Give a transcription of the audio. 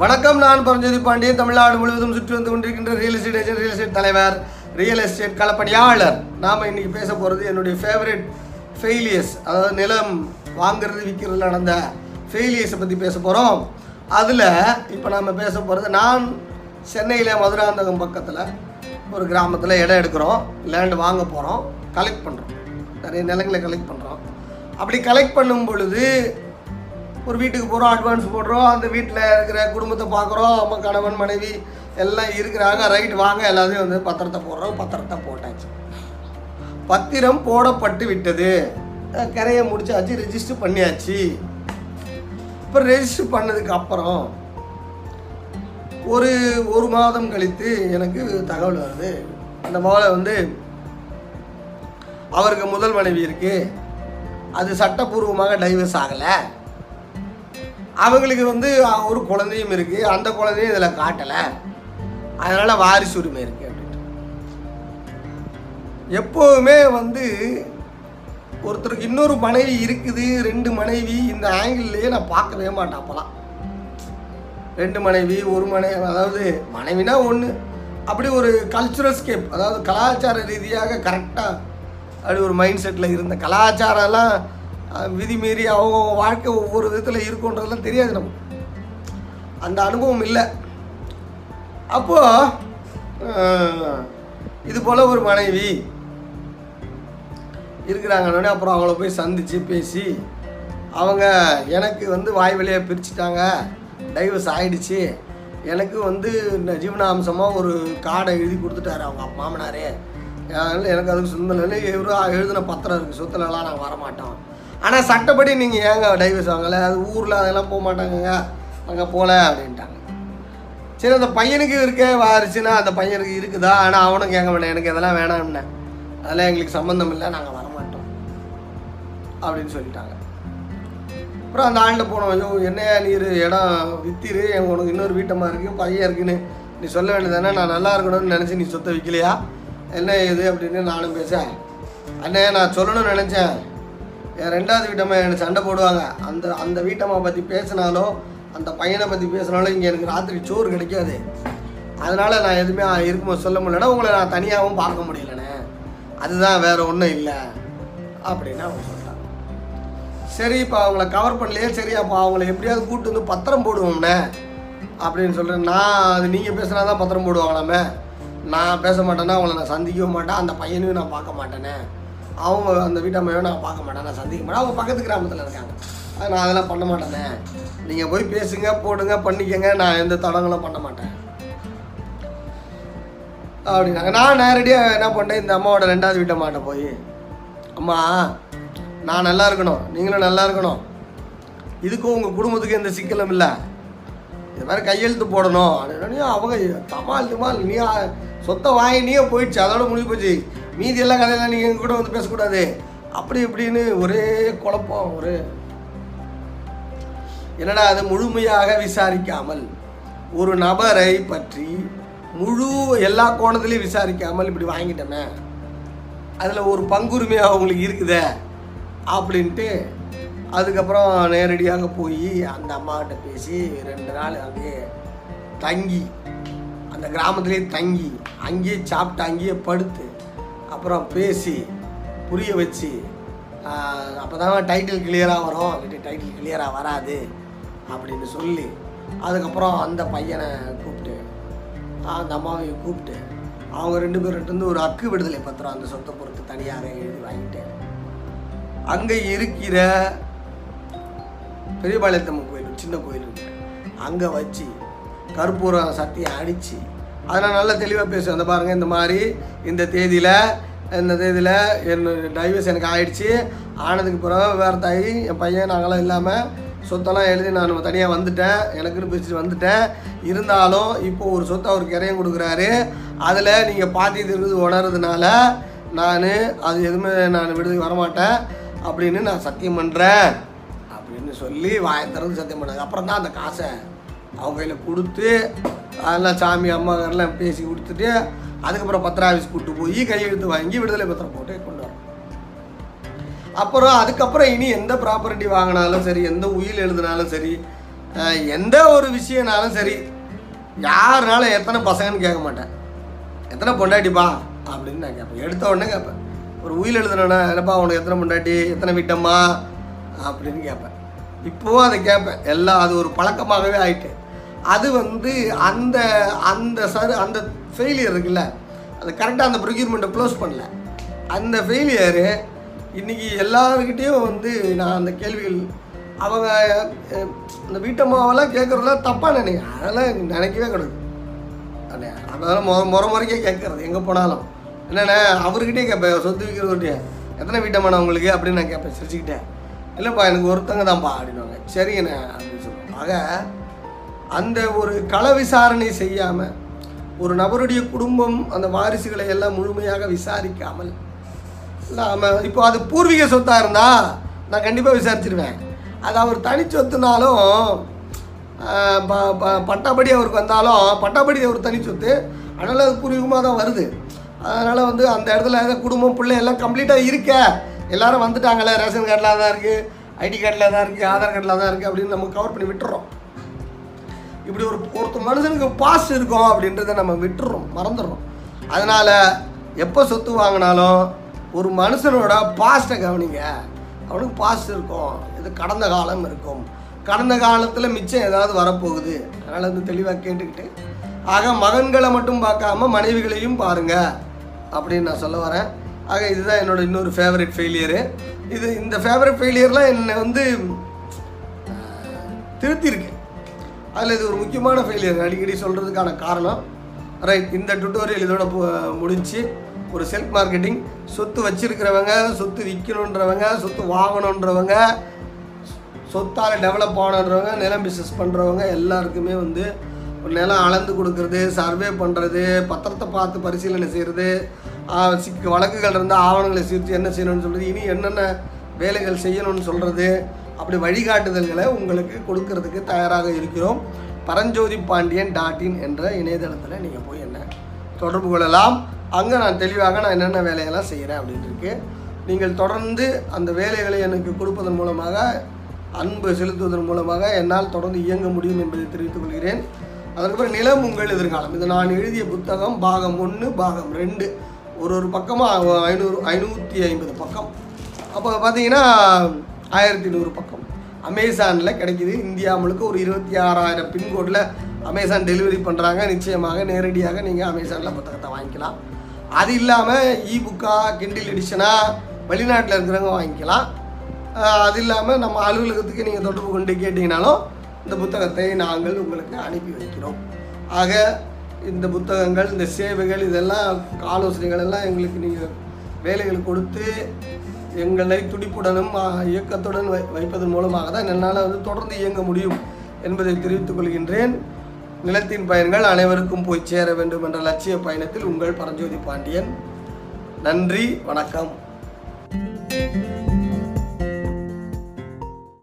வணக்கம் நான் பரஞ்சோதி பாண்டியன். தமிழ்நாடு முழுவதும் சுற்றி வந்து கொண்டிருக்கின்ற real estate agent real estate தலைவர் ரியல் எஸ்டேட் களப்பணியாளர். நாம் இன்னைக்கு பேச போகிறது என்னுடைய ஃபேவரட் ஃபெயிலியர்ஸ் அதாவது நிலம் வாங்கிறது விற்கிறதுல நடந்த ஃபெயிலியர்ஸை பற்றி பேச போகிறோம் அதில் இப்போ நாம் பேச போகிறது நான் சென்னையில் மதுராந்தகம் பக்கத்தில் ஒரு கிராமத்தில் இடம் எடுக்கிறோம். லேண்டு வாங்க போகிறோம் கலெக்ட் பண்ணுறோம் நிறைய நிலங்களை கலெக்ட் பண்ணுறோம் அப்படி கலெக்ட் பண்ணும் பொழுது ஒரு வீட்டுக்கு போகிறோம் அட்வான்ஸ் போடுறோம் அந்த வீட்டில் இருக்கிற குடும்பத்தை பார்க்குறோம் அம்மா கணவன் மனைவி எல்லாம் இருக்கிறாங்க. ரைட் வாங்க எல்லாத்தையும் வந்து பத்திரத்தை போடுறோம் பத்திரத்தை போட்டாச்சு. பத்திரம் போடப்பட்டு விட்டது. கரையை முடிச்சாச்சு ரெஜிஸ்டர் பண்ணியாச்சு. இப்போ ரெஜிஸ்டர் பண்ணதுக்கு அப்புறம் ஒரு ஒரு மாதம் கழித்து எனக்கு தகவல் வருது. அந்த மகளை வந்து அவருக்கு முதல் மனைவி இருக்குது அது சட்டப்பூர்வமாக டைவர்ஸ் ஆகலை. அவங்களுக்கு வந்து ஒரு குழந்தையும் இருக்குது அந்த குழந்தையும் இதில் காட்டலை. அதனால் வாரிசு உரிமை இருக்குது அப்படின்ட்டு. எப்போவுமே வந்து ஒருத்தருக்கு இன்னொரு மனைவி இருக்குது ரெண்டு மனைவி இந்த ஆங்கிள்லேயே நான் பார்க்கவே மாட்டேன் அப்போலாம். ரெண்டு மனைவி ஒரு மனைவி அதாவது மனைவினா ஒன்று அப்படி ஒரு கல்ச்சுரல் ஸ்கேப் அதாவது கலாச்சார ரீதியாக கரெக்டாக அப்படி ஒரு மைண்ட் செட்டில் இருந்த கலாச்சாரம்லாம் விதிமீறி விதி மீறி அவங்கவுங்க வாழ்க்கை ஒவ்வொரு விதத்தில் இருக்குன்றதெல்லாம் தெரியாது நமக்கு. அந்த அனுபவம் இல்லை. அப்போது இது போல் ஒரு மனைவி இருக்கிறாங்கன்னு அப்புறம் அவங்கள போய் சந்தித்து பேசி அவங்க எனக்கு வந்து வாய் வழியாக பிரிச்சுட்டாங்க. டைவர்ஸ் ஆகிடுச்சு எனக்கு வந்து இந்த ஜீவனாம்சமாக ஒரு கார்டை எழுதி கொடுத்துட்டாரு அவங்க மாமனாரே. எனக்கு அதுக்கு சொந்தம் இல்லை இவரு எழுதின பத்திரம் இருக்குது சொத்துலலாம் நாங்கள் வரமாட்டோம். ஆனால் சட்டப்படி நீங்கள் ஏங்க டைவர்ஸ் வாங்கலை? அது ஊரில் அதெல்லாம் போக மாட்டாங்கங்க. அங்கே போகல அப்படின்ட்டாங்க. சரி அந்த பையனுக்கு இருக்க வாரிச்சுன்னா அந்த பையனுக்கு இருக்குதா? ஆனால் அவனும் கேட்க வேண்டாம் எனக்கு இதெல்லாம் வேணாம்னே அதெல்லாம் எங்களுக்கு சம்மந்தம் இல்லை நாங்கள் வரமாட்டோம். அப்படின்னு சொல்லிட்டாங்க. அப்புறம் அந்த ஆள்கிட்ட போனோம். ஐயோ என்னையா நீர்? இடம் வித்திரு. எங்க உனக்கு இன்னொரு வீட்டமாக இருக்குது பையன் இருக்குன்னு. நீ சொல்ல வேண்டியதானே நான் நல்லா இருக்கணும்னு நினச்சி நீ சொத்தை விற்கலையா என்ன இது அப்படின்னு நானும் பேசேன் அண்ணே நான் சொல்லணும்னு நினச்சேன். என் ரெண்டாவது வீட்டம்மா எனக்கு சண்டை போடுவாங்க. அந்த அந்த வீட்டம்மா பற்றி பேசினாலோ அந்த பையனை பற்றி பேசினாலும் இங்கே எனக்கு ராத்திரி சோறு கிடைக்காது. அதனால் நான் எதுவுமே இருக்கும்போது சொல்ல முடியலன்னா உங்களை நான் தனியாகவும் பார்க்க முடியலண்ணே. அதுதான் வேறு ஒன்றும் இல்லை. அப்படின்னு அவங்க சொல்லிட்டாங்க சரி இப்போ அவங்கள கவர் பண்ணலையே சரி அப்போ அவங்கள எப்படியாவது கூட்டு வந்து பத்திரம் போடுவோம்ண்ணே. அப்படின்னு சொல்கிறேன் நான் அது நீங்கள் பேசுனா தான் பத்திரம் போடுவாங்களாமே. நான் பேச மாட்டேன்னா அவங்கள நான் சந்திக்கவும் மாட்டேன். அந்த பையனையும் நான் பார்க்க மாட்டேனே. அவங்க அந்த வீட்டம்மையோ நான் பார்க்க மாட்டேன். நான் சந்திக்க மாட்டேன். அவங்க பக்கத்து கிராமத்தில் இருக்காங்க. அது நான் அதெல்லாம் பண்ண மாட்டேனே. நீங்கள் போய் பேசுங்க போடுங்க பண்ணிக்கங்க. நான் எந்த தடங்களும் பண்ண மாட்டேன். அப்படின்னாங்க. நான் நேரடியாக என்ன பண்ணேன் இந்த அம்மாவோட ரெண்டாவது வீட்டை மாட்ட போய் அம்மா நான் நல்லா இருக்கணும். நீங்களும் நல்லா இருக்கணும். இதுக்கும் உங்கள் குடும்பத்துக்கு எந்த சிக்கலும் இல்லை. இது மாதிரி கையெழுத்து போடணும். அப்படின்னு அவங்க தமால் தமால். நீ சொத்தை வாங்கி நீயே போயிடுச்சு. அதோட முடிவு போச்சு. மீதி எல்லாம் கதையெல்லாம் நீங்கள் எங்கள் கூட வந்து பேசக்கூடாது. அப்படி இப்படின்னு ஒரே குழப்பம் ஒரு என்னடா அது முழுமையாக விசாரிக்காமல் ஒரு நபரை பற்றி முழு எல்லா கோணத்துலையும் விசாரிக்காமல் இப்படி வாங்கிட்டோமே. அதில் ஒரு பங்குரிமை அவங்களுக்கு இருக்குதே அப்படின்ட்டு அதுக்கப்புறம் நேரடியாக போய் அந்த அம்மாகிட்ட பேசி ரெண்டு நாள் அங்கேயே தங்கி அந்த கிராமத்திலே தங்கி அங்கேயே சாப்பிட்டு அங்கேயே படுத்து அப்புறம் பேசி புரிய வச்சு அப்போ தான் டைட்டில் கிளியராக வரும். அப்படி டைட்டில் கிளியராக வராது அப்படின்னு சொல்லி அதுக்கப்புறம் அந்த பையனை கூப்பிட்டு அந்த அம்மாவையும் கூப்பிட்டு அவங்க ரெண்டு பேர்கிட்டருந்து ஒரு அக்கு விடுதலை பத்திரம் அந்த சொத்தை பொறுத்து தனியாக எழுதி வாங்கிட்டு அங்கே இருக்கிற பெரியபாளையத்தம்மன் கோயில் சின்ன கோயில் அங்கே வச்சு கற்பூரம் சத்தியை அடித்து அதனால் நல்லா தெளிவாக பேசுவேன் அந்த பாருங்கள் இந்த மாதிரி இந்த தேதியில் இந்த தேதியில் என் டைவர்ஸ் எனக்கு ஆயிடுச்சு. ஆனதுக்கு பிறகு வேறு தாயி என் பையன் நாங்களாம் இல்லாமல் சொத்தெல்லாம் எழுதி நான் தனியாக வந்துட்டேன். எனக்குன்னு பிரிச்சுட்டு வந்துட்டேன். இருந்தாலும் இப்போ ஒரு சொத்தை அவர் கிரையும் கொடுக்குறாரு. அதில் நீங்கள் பாத்தி இருக்குது உணர்றதுனால நான் அது எதுவுமே நான் விடுதலை வரமாட்டேன். அப்படின்னு நான் சத்தியம் பண்ணுறேன் அப்படின்னு சொல்லி வாயை சத்தியம் பண்ணாங்க அப்புறம் தான் அந்த காசை அவங்க கையில் கொடுத்து அதெல்லாம் சாமி அம்மாக்காரெலாம் பேசி கொடுத்துட்டு அதுக்கப்புறம் பத்திர ஆஃபீஸ் கூப்பிட்டு போய் கையெழுத்து வாங்கி விடுதலை பத்திரம் போட்டு கொண்டு வரோம். அப்புறம் அதுக்கப்புறம் இனி எந்த ப்ராப்பர்ட்டி வாங்கினாலும் சரி எந்த உயில் எழுதினாலும் சரி எந்த ஒரு விஷயம்னாலும் சரி யாருனாலும் எத்தனை பசங்கன்னு கேட்க மாட்டேன். எத்தனை பொண்டாட்டிப்பா? அப்படின்னு நான் கேட்பேன். எடுத்த உடனே கேட்பேன். ஒரு உயில் எழுதுனா என்னப்பா உனக்கு எத்தனை பொண்டாட்டி எத்தனை விட்டம்மா? அப்படின்னு கேட்பேன். இப்போவும் அதை கேட்பேன். எல்லாம் அது ஒரு பழக்கமாகவே ஆயிட்டு. அது வந்து அந்த அந்த சரு அந்த ஃபெயிலியர் இருக்குல்ல அது கரெக்டாக அந்த ப்ரொக்யூர்மெண்ட்டை க்ளோஸ் பண்ணல. அந்த ஃபெயிலியரு இன்றைக்கி எல்லாருக்கிட்டேயும் வந்து நான் அந்த கேள்விகள் அவங்க இந்த வீட்டம்மாவெல்லாம் கேட்குறதெல்லாம் தப்பாக நினைக்கிறேன். அதெல்லாம் நினைக்கவே கிடையாது. அதெல்லாம் அதனால முற முறை முறைக்கே கேட்குறது எங்கே போனாலும். என்னண்ணே அவர்கிட்டயே கேட்பேன் சொத்து விற்கிறதுட்டே எத்தனை வீட்டம்மாண்ணா உங்களுக்கு? அப்படின்னு நான் கேட்பேன் சிரிச்சுக்கிட்டேன். இல்லைப்பா எனக்கு ஒருத்தங்க தான்ப்பா அப்படின்னுவாங்க. சரிங்கண்ணே அப்படின்னு சொல்லுவாங்க. ஆக அந்த ஒரு கள விசாரணை செய்யாமல் ஒரு நபருடைய குடும்பம் அந்த வாரிசுகளை எல்லாம் முழுமையாக விசாரிக்காமல் நாம இப்போ அது பூர்வீக சொத்தாக இருந்தால் நான் கண்டிப்பாக விசாரிச்சிருவேன். அது அவர் தனி சொத்துனாலும் ப- ப- பட்டாப்படி அவருக்கு வந்தாலும் பட்டாப்படி அவர் தனி சொத்து. அதனால் அது பூர்வீகமாக தான் வருது. அதனால் வந்து அந்த இடத்துல ஏதோ குடும்பம் பிள்ளை எல்லாம் கம்ப்ளீட்டாக இருக்க. எல்லாரும் வந்துட்டாங்களே ரேஷன் கார்டில் தான் இருக்குது ஐடி கார்டில் தான் இருக்குது ஆதார் கார்டில் தான் இருக்குது அப்படின்னு நம்ம கவர் பண்ணி விட்டுறோம். இப்படி ஒரு ஒருத்த மனுஷனுக்கு பாஸ்ட் இருக்கும் அப்படின்றத நம்ம விட்டுறோம் மறந்துடுறோம். அதனால் எப்போ சொத்து வாங்கினாலும் ஒரு மனுஷனோட பாஸ்ட்டை கவனிங்க. அவனுக்கு பாஸ்ட் இருக்கும். இது கடந்த காலம் இருக்கும். கடந்த காலத்தில் மிச்சம் ஏதாவது வரப்போகுது. அதனால் வந்து தெளிவாக கேட்டுக்கிட்டு ஆக மகன்களை மட்டும் பார்க்காம மனைவிகளையும் பாருங்கள் அப்படின்னு நான் சொல்ல வரேன். ஆக இதுதான் என்னோட இன்னொரு ஃபேவரட் ஃபெயிலியரு இது இந்த ஃபேவரட் ஃபெயிலியர்லாம் என்னை வந்து திருத்திருக்கு அதில் இது ஒரு முக்கியமான ஃபெயிலியர் அடிக்கடி சொல்கிறதுக்கான காரணம். ரைட் இந்த டுட்டோரியல் இதோட முடிஞ்சு ஒரு செல்ஃப் மார்க்கெட்டிங் சொத்து வச்சிருக்கிறவங்க சொத்து விற்கணுன்றவங்க சொத்து வாங்கணுன்றவங்க சொத்தால் டெவலப் ஆகணுன்றவங்க நிலம் பிஸ்னஸ் பண்ணுறவங்க எல்லாருக்குமே வந்து ஒரு நிலம் அளந்து கொடுக்கறது சர்வே பண்ணுறது பத்திரத்தை பார்த்து பரிசீலனை செய்கிறது சிக்க வழக்குகள் இருந்தால் ஆவணங்களை சீர்த்து என்ன செய்யணும்னு சொல்கிறது இனி என்னென்ன வேலைகள் செய்யணும்னு சொல்கிறது அப்படி வழிகாட்டுதல்களை உங்களுக்கு கொடுக்கறதுக்கு தயாராக இருக்கிறோம். பரஞ்சோதி பாண்டியன் டாட் இன் என்ற இணையதளத்தில் நீங்கள் போய் என்ன தொடர்பு கொள்ளலாம். அங்கே நான் தெளிவாக நான் என்னென்ன வேலையெல்லாம் செய்கிறேன் அப்படின்னு இருக்கு நீங்கள் தொடர்ந்து அந்த வேலைகளை எனக்கு கொடுப்பதன் மூலமாக அன்பு செலுத்துவதன் மூலமாக என்னால் தொடர்ந்து இயங்க முடியும் என்பதை தெரிவித்துக் கொள்கிறேன். அதற்கப்புறம் நிலம் உங்கள் எதிர்காலம். இது நான் எழுதிய புத்தகம் பாகம் ஒன்று பாகம் ரெண்டு. ஒரு ஒரு பக்கமாக ஐநூறு ஐநூற்றி ஐம்பது பக்கம். அப்போ பார்த்தீங்கன்னா ஆயிரத்தி நூறு பக்கம். அமேசானில் கிடைக்குது. இந்தியா முழுக்க ஒரு இருபத்தி ஆறாயிரம் பின்கோடில் அமேசான் டெலிவரி பண்ணுறாங்க நிச்சயமாக நேரடியாக நீங்கள் அமேசானில் புத்தகத்தை வாங்கிக்கலாம். அது இல்லாமல் இ புக்காக கிண்டில் எடிஷனாக வெளிநாட்டில் இருக்கிறவங்க வாங்கிக்கலாம். அது இல்லாமல் நம்ம அலுவலகத்துக்கு நீங்கள் தொடர்பு கொண்டு கேட்டிங்கனாலும் இந்த புத்தகத்தை நாங்கள் உங்களுக்கு அனுப்பி வைக்கிறோம். ஆக இந்த புத்தகங்கள் இந்த சேவைகள் இதெல்லாம் ஆலோசனைகள் எல்லாம் எங்களுக்கு நீங்கள் வேலைகள் கொடுத்து எங்களை துடிப்புடனும் இயக்கத்துடன் வை வைப்பதன் மூலமாக தான் என்னால் வந்து தொடர்ந்து இயங்க முடியும் என்பதை தெரிவித்துக் கொள்கின்றேன். நிலத்தின் பயன்கள் அனைவருக்கும் போய் சேர வேண்டும் என்ற லட்சிய பயணத்தில் உங்கள் பரஞ்சோதி பாண்டியன். நன்றி வணக்கம்.